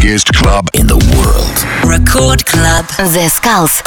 biggest club in the world. Record Club. Zeskullz.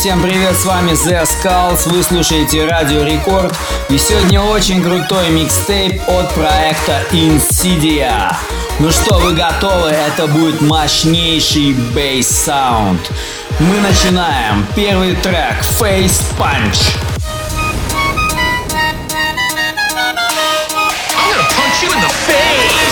всем привет, с вами The Skulls, вы слушаете Радио Рекорд, и сегодня очень крутой микстейп от проекта Insidia. Ну что, вы готовы? Это будет мощнейший бейс-саунд. Мы начинаем. Первый трек Face Punch. I'm gonna punch you in the face!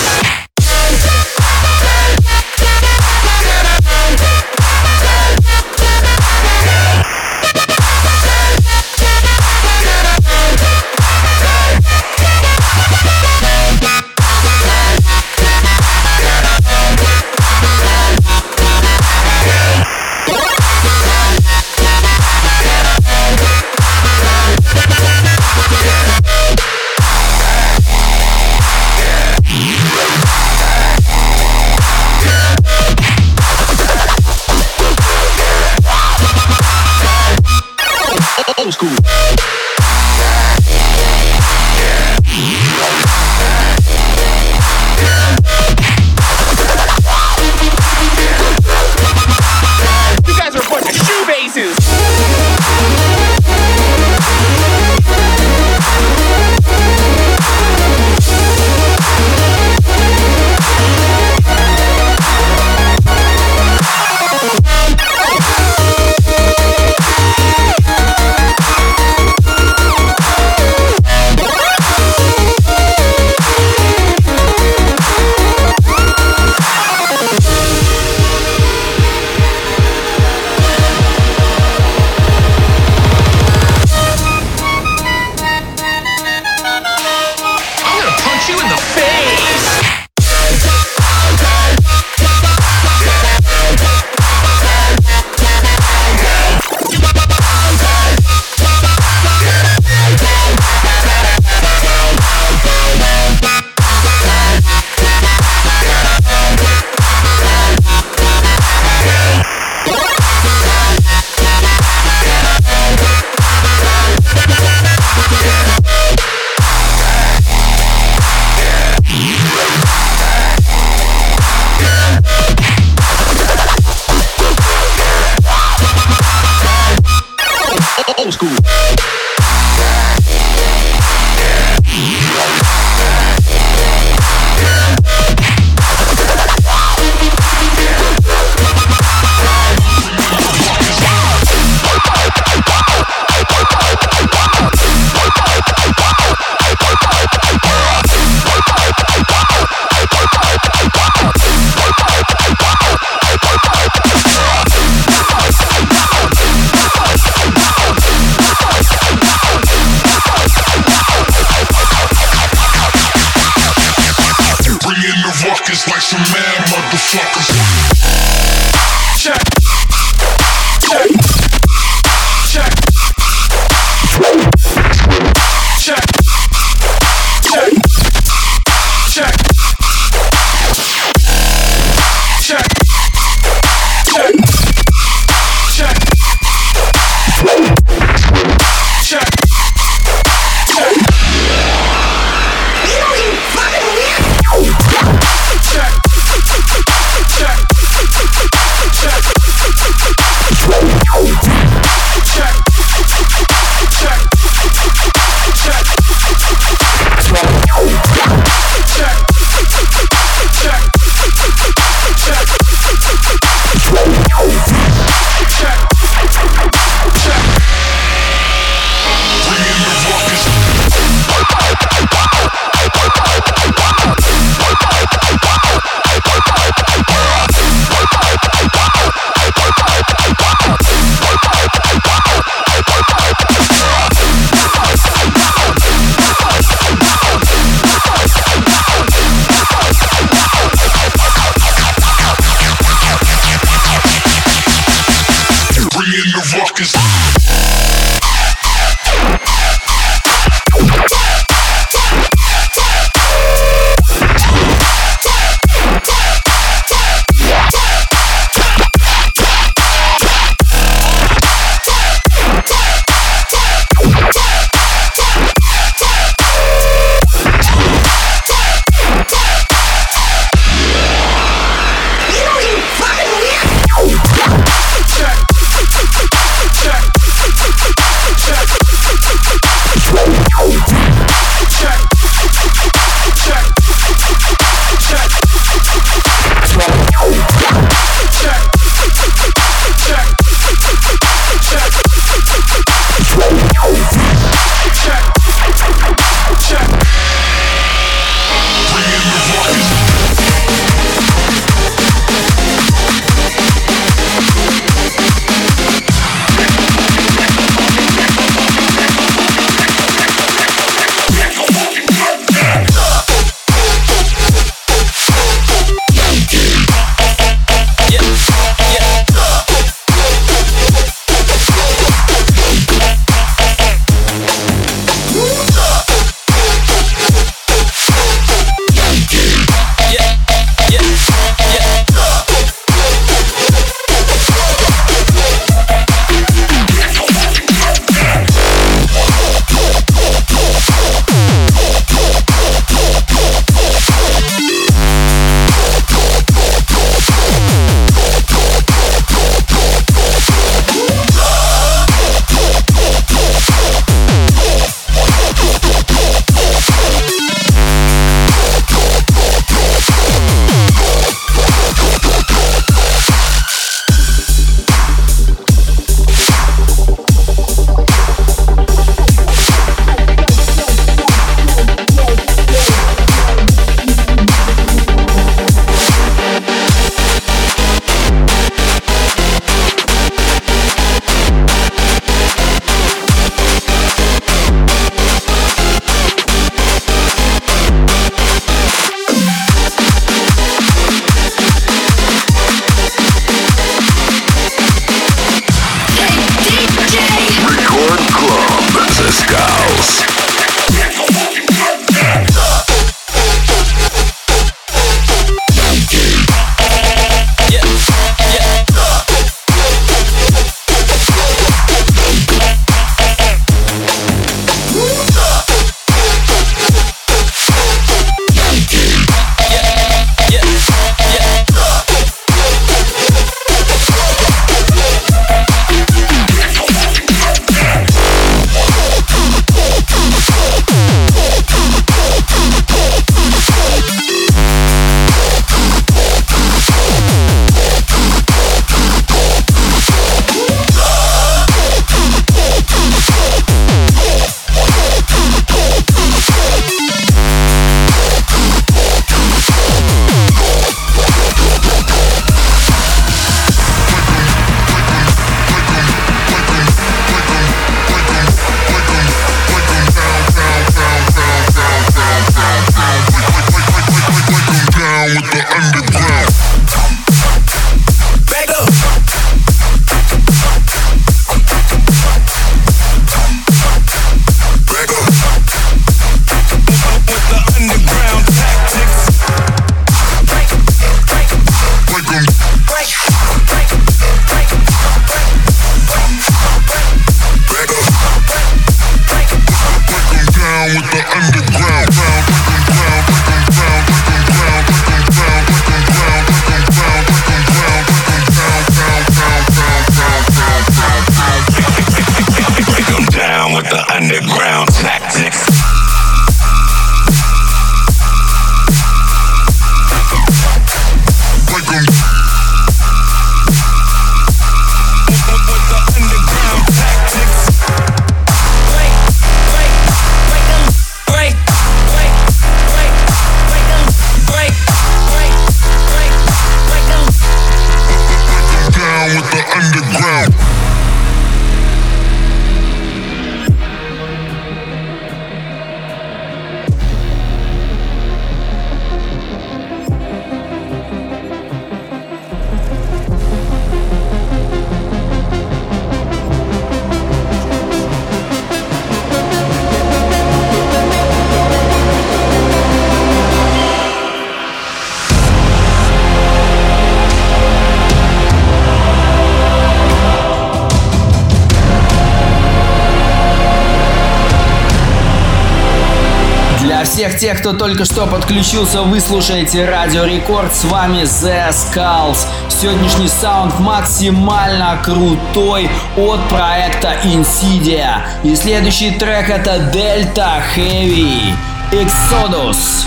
Тех, кто только что подключился, вы слушаете Радио Рекорд, с вами The Skulls. Сегодняшний саунд максимально крутой от проекта Insidia. И следующий трек это Delta Heavy Exodus.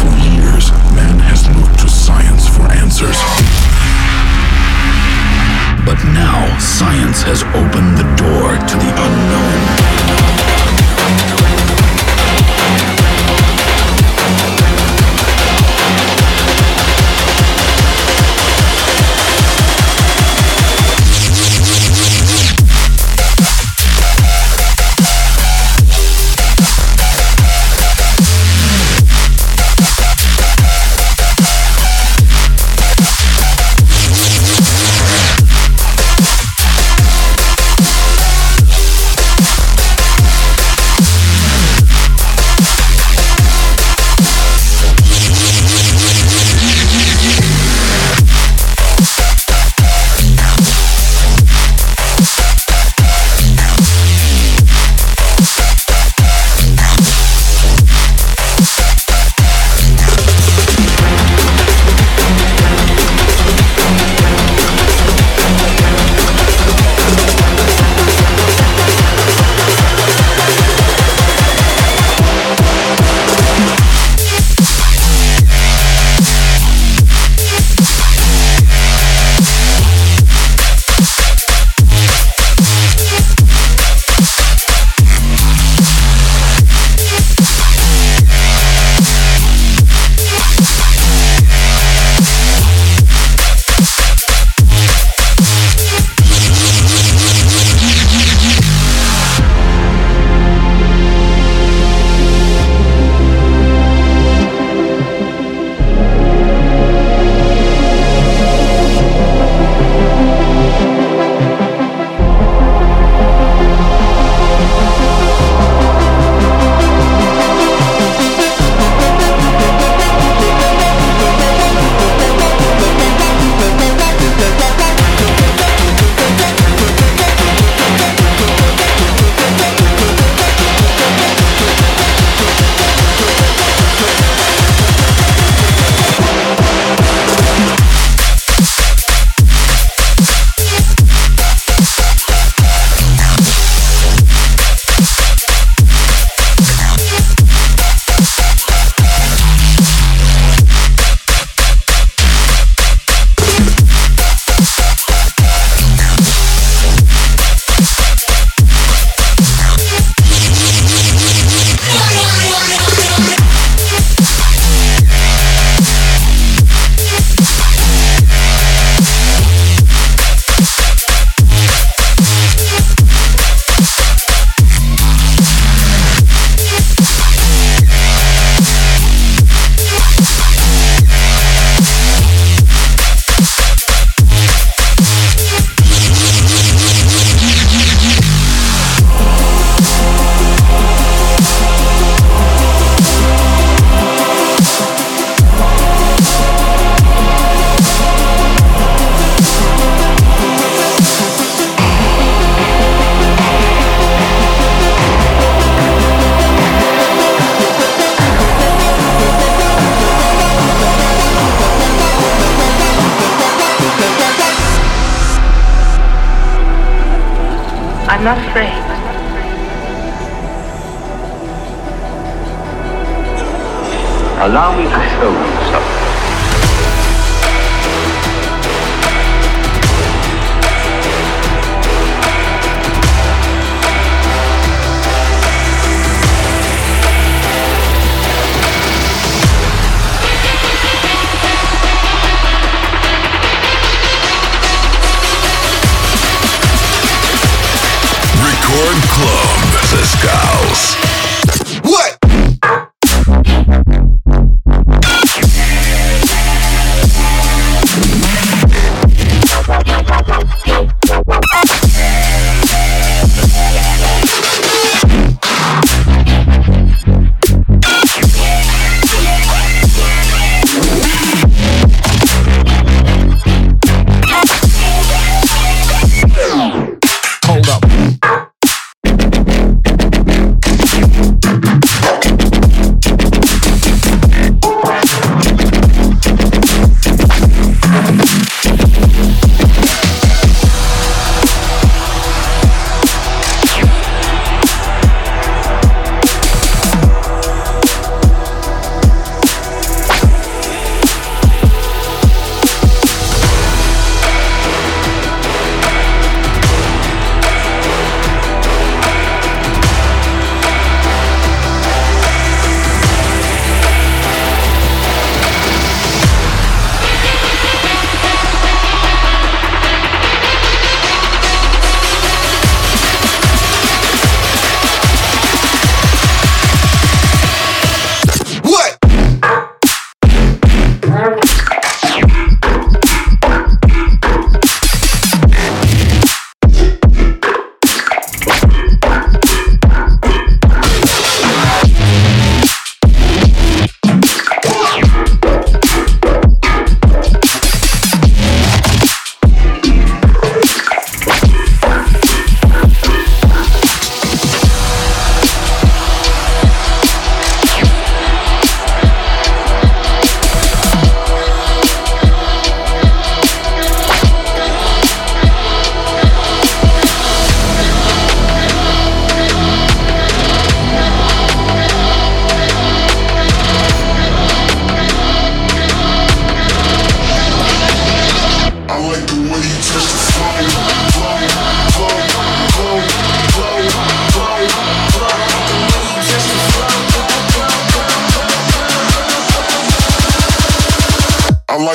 For years, man has looked to science for answers. But now, science has opened the door to the unknown.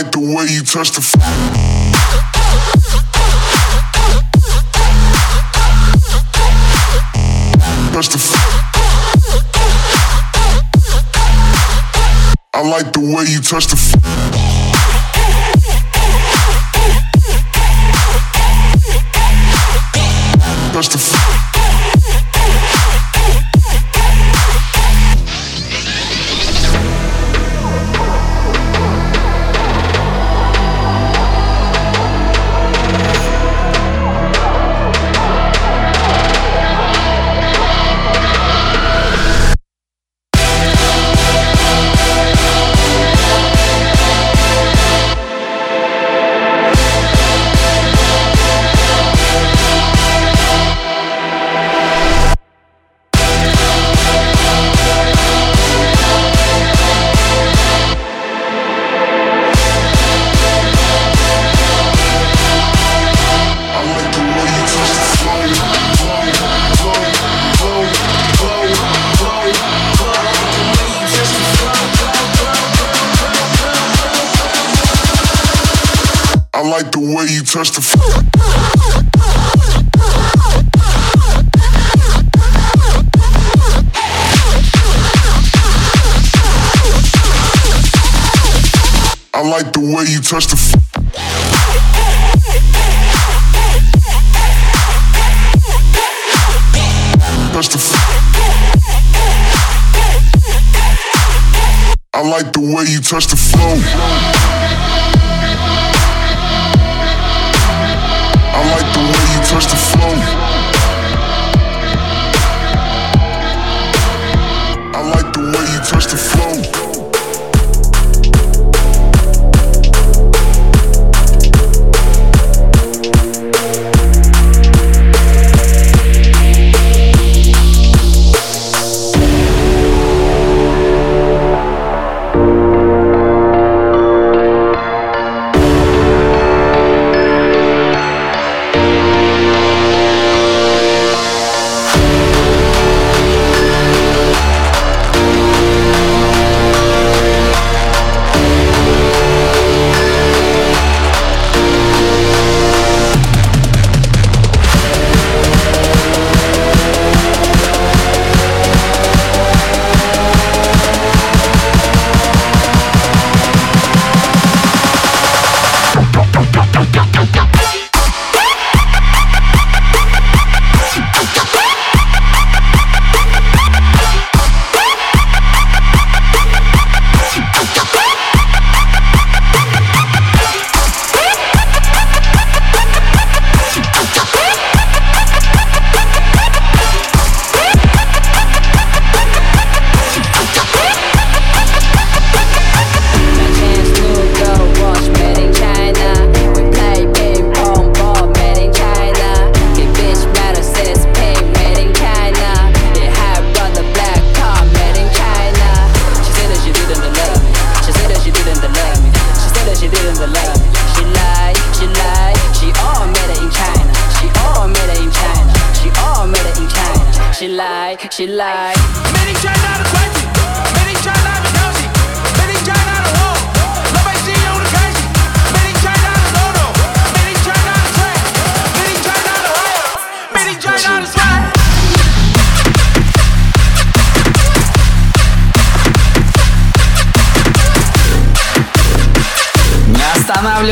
The way you touch the. Touch the. I like the way you touch the. Touch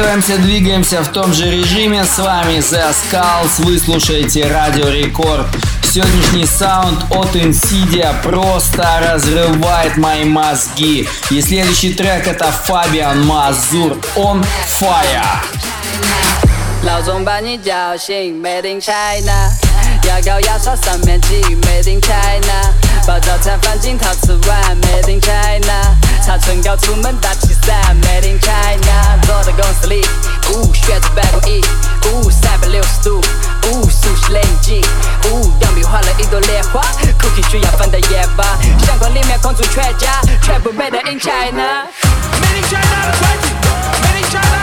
останавливаемся, двигаемся в том же режиме. С вами The Skulls, вы слушаете Радио Рекорд. Сегодняшний саунд от Insidia просто разрывает мои мозги. И следующий трек это Фабиан Мазур On Fire. 老总把你叫醒，Made in China，牙膏牙刷上面挤，Made in China， 把早餐放进陶瓷碗，Made in China，擦唇膏出门打气伞，Made in China，坐在公司里，呜，学着办公椅，呜，三百六十度，呜，熟悉冷静，呜，羊皮画了一朵莲花，Cookie 需要放的盐巴，相框里面空出全家，全部 Made in China，Made in China 的传奇，Made in China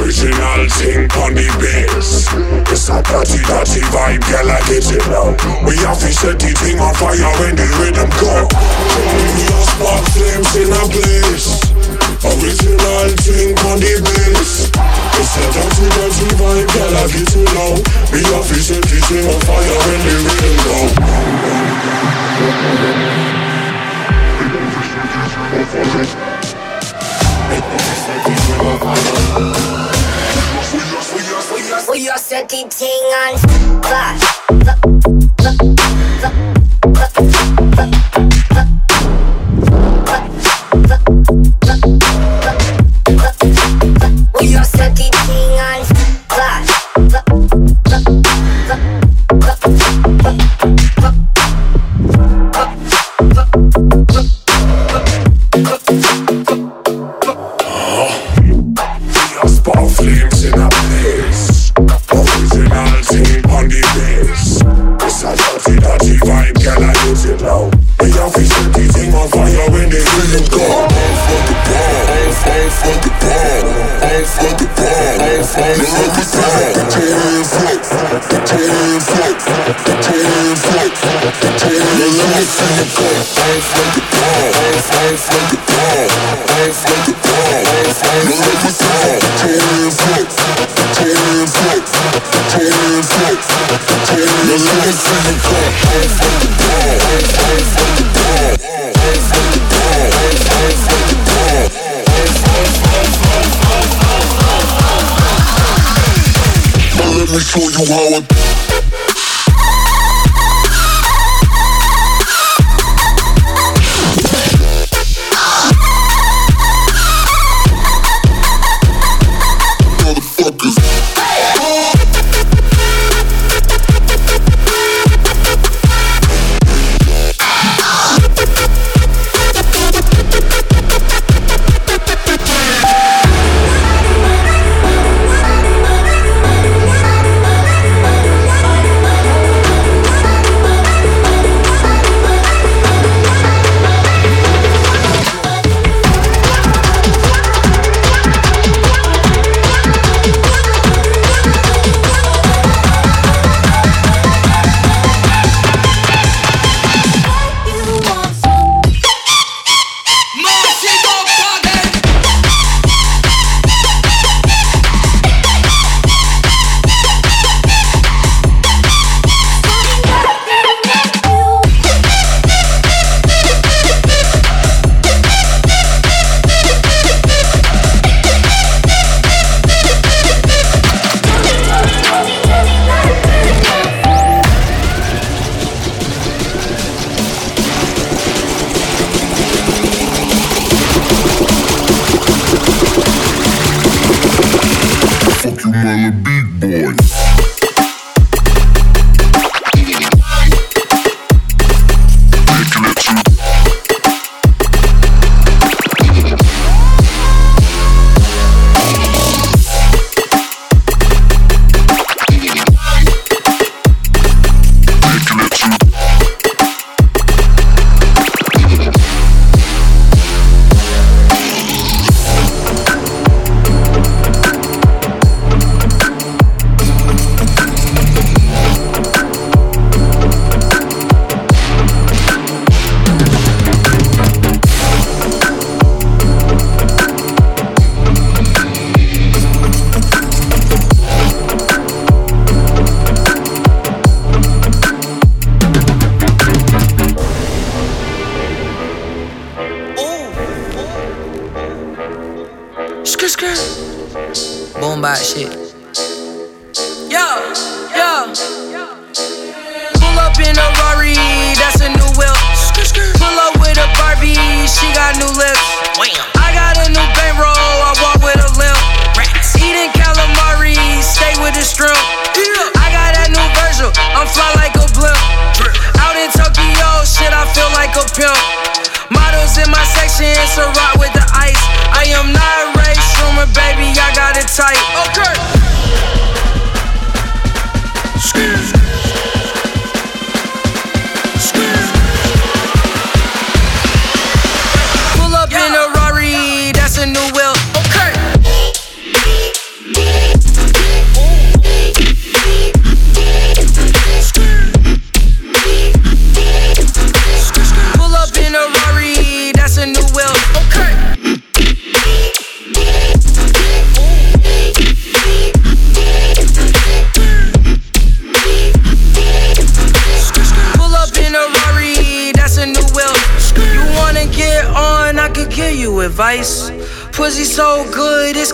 Original thing on the bass. It's a dirty, dirty vibe, girl, I get it now. We have to set the thing on fire when the rhythm go. We are spark flames in a place Original thing on the bass. It's a dirty, dirty vibe, girl, I get it now. We have to set the thing on fire when the rhythm go. We have to set the thing on fire Außer die Dingern. Let me show you how it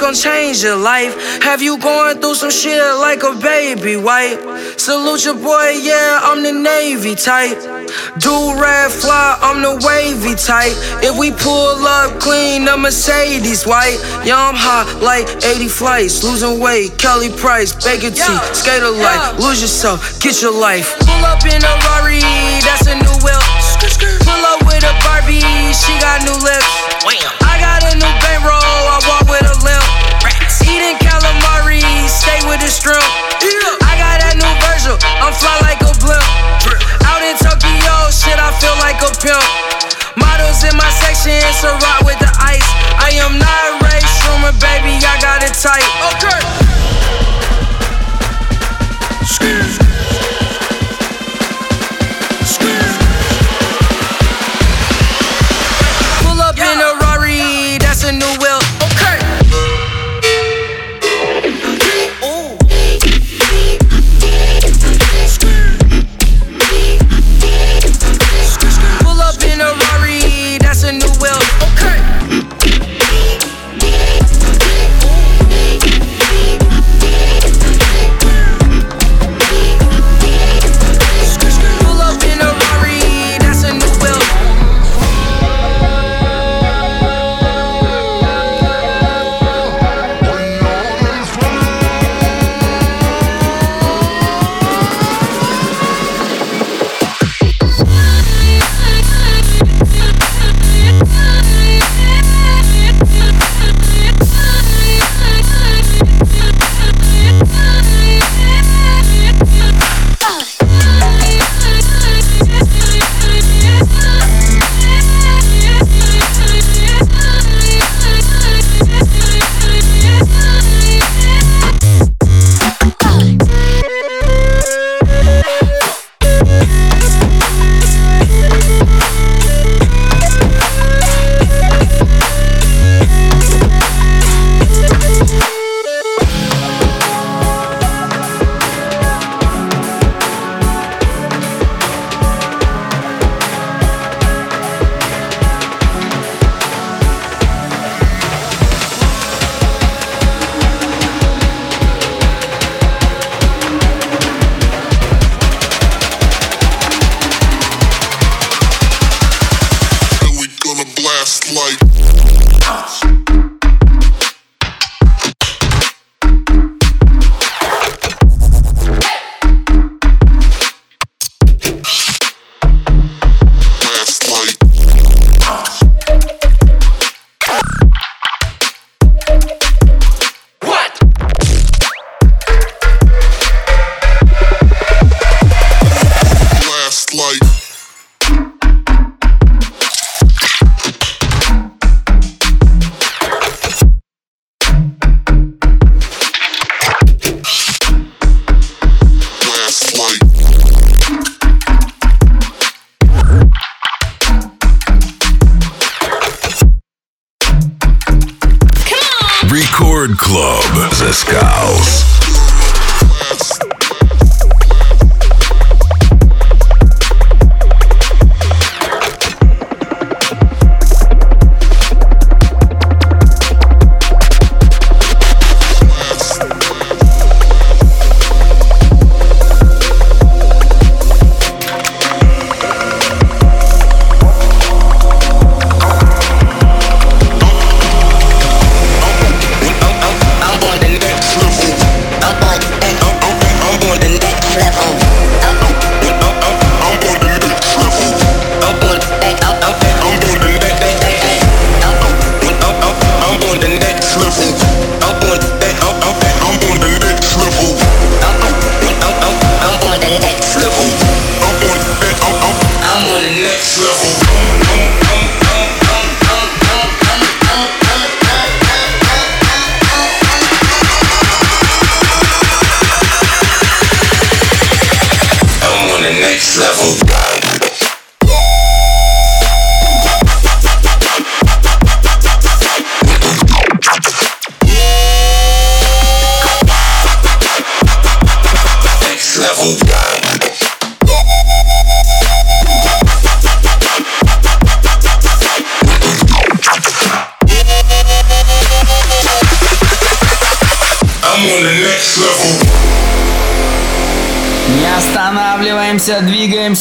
good, gonna change your life. Have you going through some shit like a baby wipe? Salute your boy, yeah, I'm the Navy type. Do red fly, I'm the wavy type. If we pull up clean, the Mercedes white. Yeah, I'm hot like 80 flights. Losing weight, Kelly Price, Baker T, skater life. Lose yourself, get your life. Pull up in a Rari, that's a new whip. Pull up with a Barbie, she got new lips. I the shrimp. I got that new Virgil, I'm fly like a blimp. Out in Tokyo, shit, I feel like a pimp. Models in my section, it's a rock with the ice. I am not a Ray Schumer, baby, I got it tight. Okay.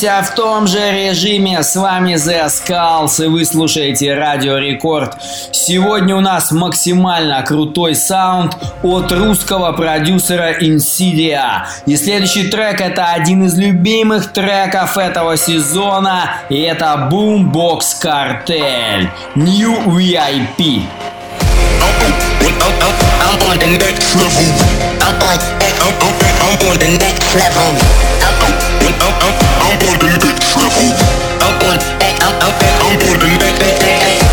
Двигаемся в том же режиме. С вами The Skulls и вы слушаете Радио Рекорд. Сегодня у нас максимально крутой саунд от русского продюсера Insidia. И следующий трек это один из любимых треков этого сезона. И это Boombox Cartel New VIP. I'm on the next level. I'm on, I'm on, I'm on the next level. I'm on the next level. I'm on, I'm on, I'm on the next level. I'm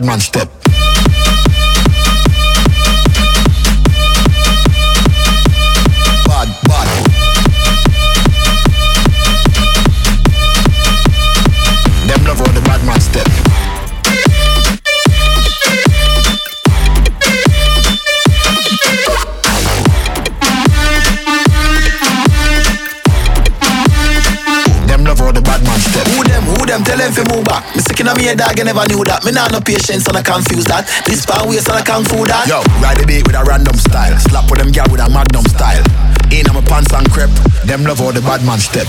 bad man step. Love all the bad man step. me a dog, I never knew that. Me nah no patience and I confuse that. This power waste and I can't fool that. Yo, ride the beat with a random style. Slap with them gal with a magnum style. In my pants and crepe. Them love all the bad man step.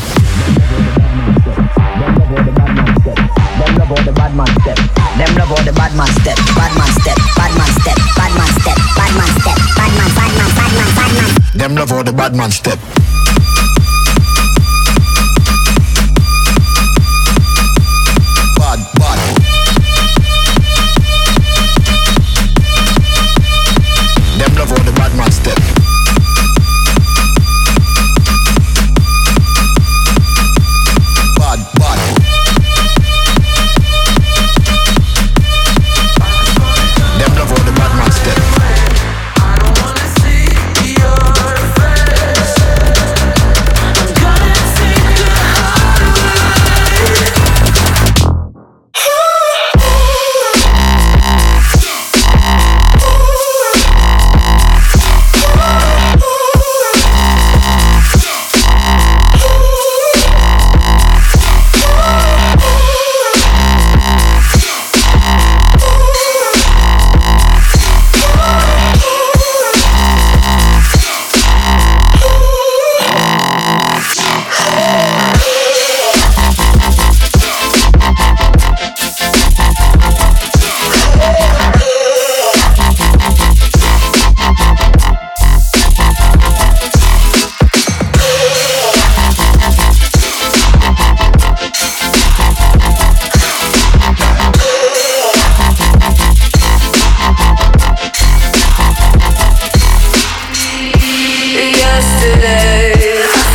Them love all the bad man step. Them love all the bad man step. Bad man step. Bad man step. Bad man step. Bad man step. Bad man. Bad man. Bad man. Bad man. Them love all the bad man step.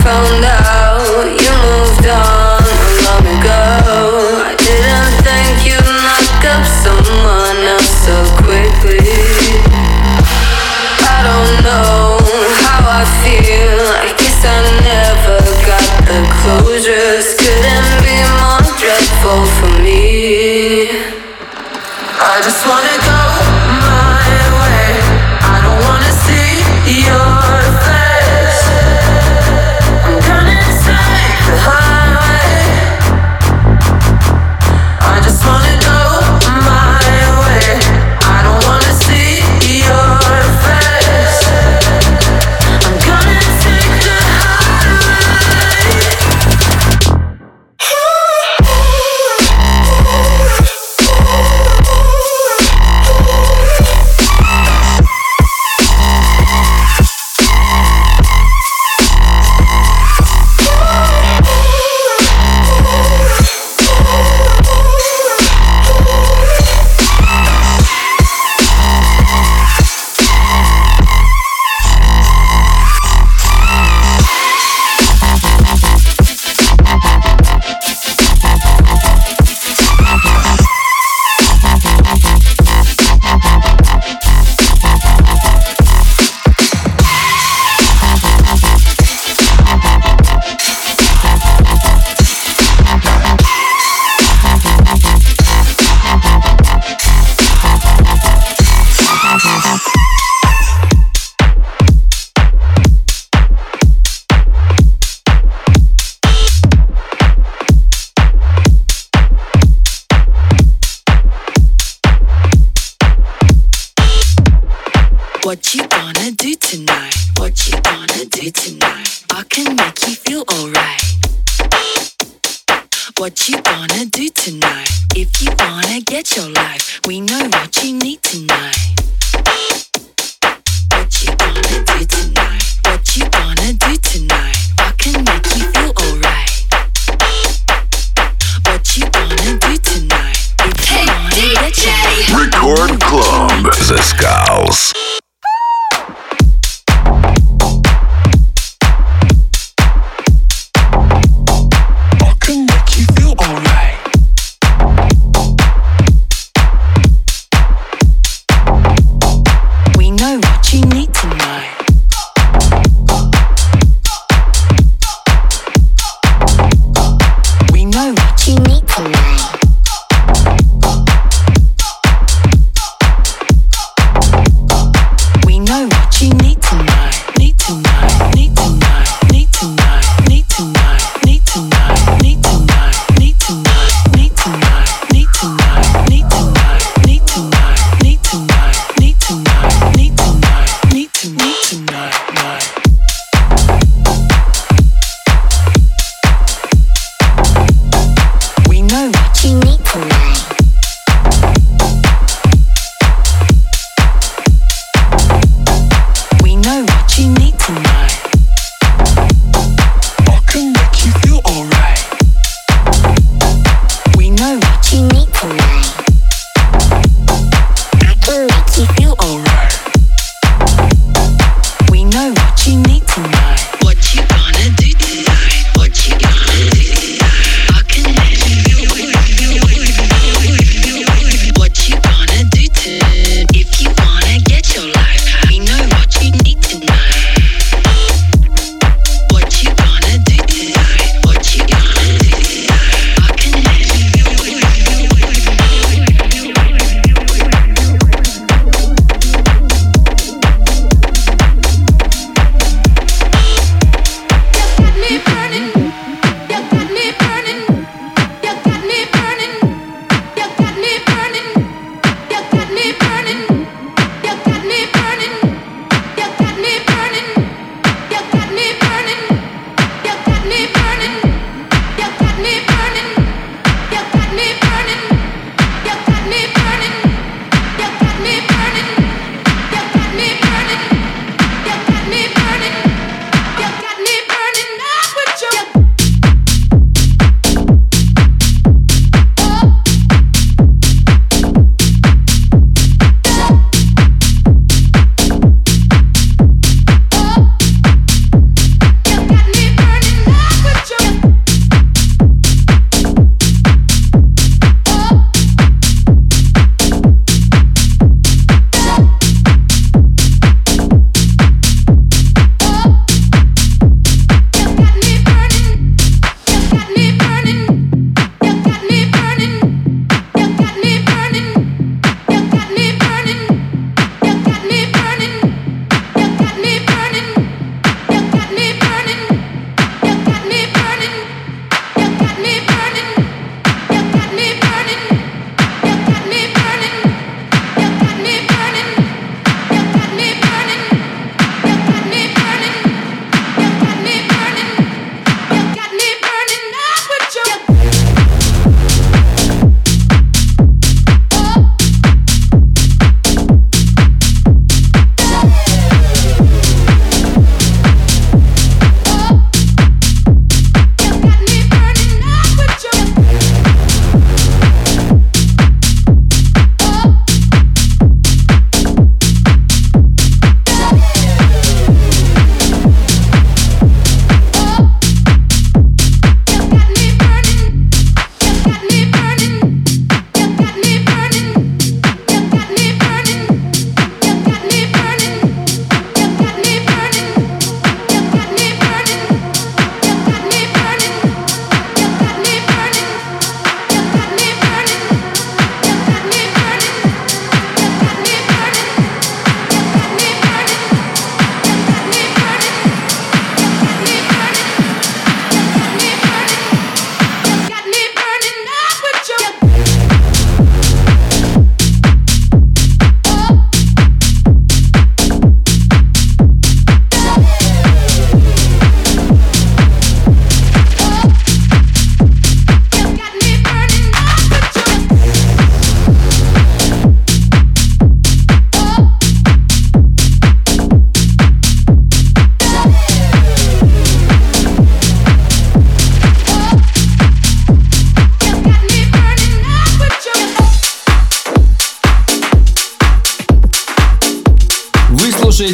found out you moved on long ago. I didn't think you'd up someone else so quickly. I don't know how I feel. I guess I never got the closure. Couldn't be more dreadful for me. I just wanted. What you gonna do tonight? What you gonna do tonight? I can make you feel alright. What you gonna do tonight? If you wanna get your life, we know what you need tonight. What you gonna do tonight? What you gonna do tonight? I can make you feel alright. What you gonna do tonight? If you wanna get your life, Record Club. Zeskullz.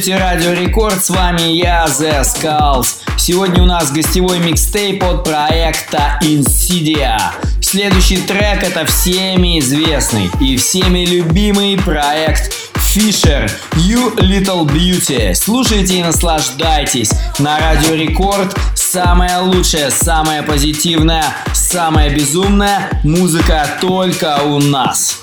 Слушаете Радио Рекорд, с вами я, The Skulls. Сегодня у нас гостевой микстейп от проекта Insidia. Следующий трек это всеми известный и всеми любимый проект Fisher You Little Beauty. Слушайте и наслаждайтесь. На Радио Рекорд самая лучшая, самая позитивная, самая безумная музыка только у нас.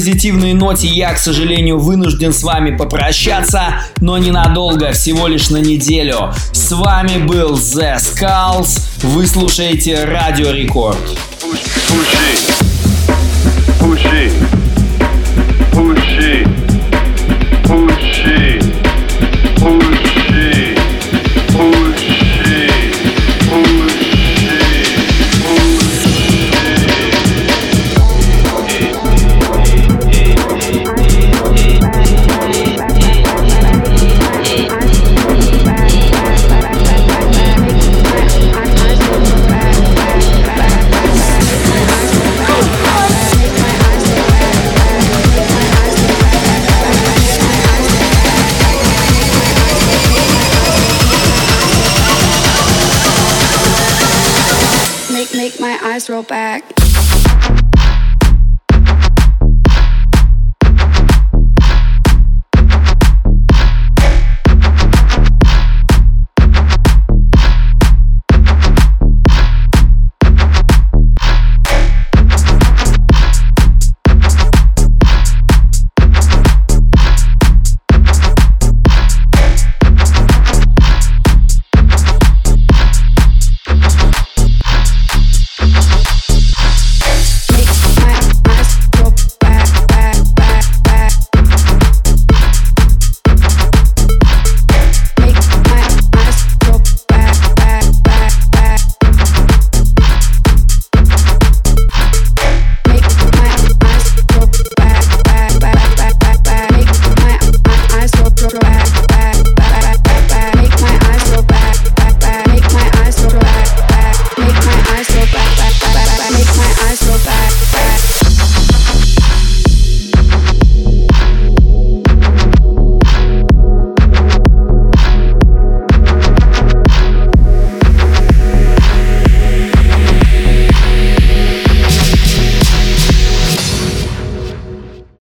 позитивной ноте я, к сожалению, вынужден с вами попрощаться, но ненадолго, всего лишь на неделю. С вами был The Skulls, вы слушаете Радио Рекорд. Pushy.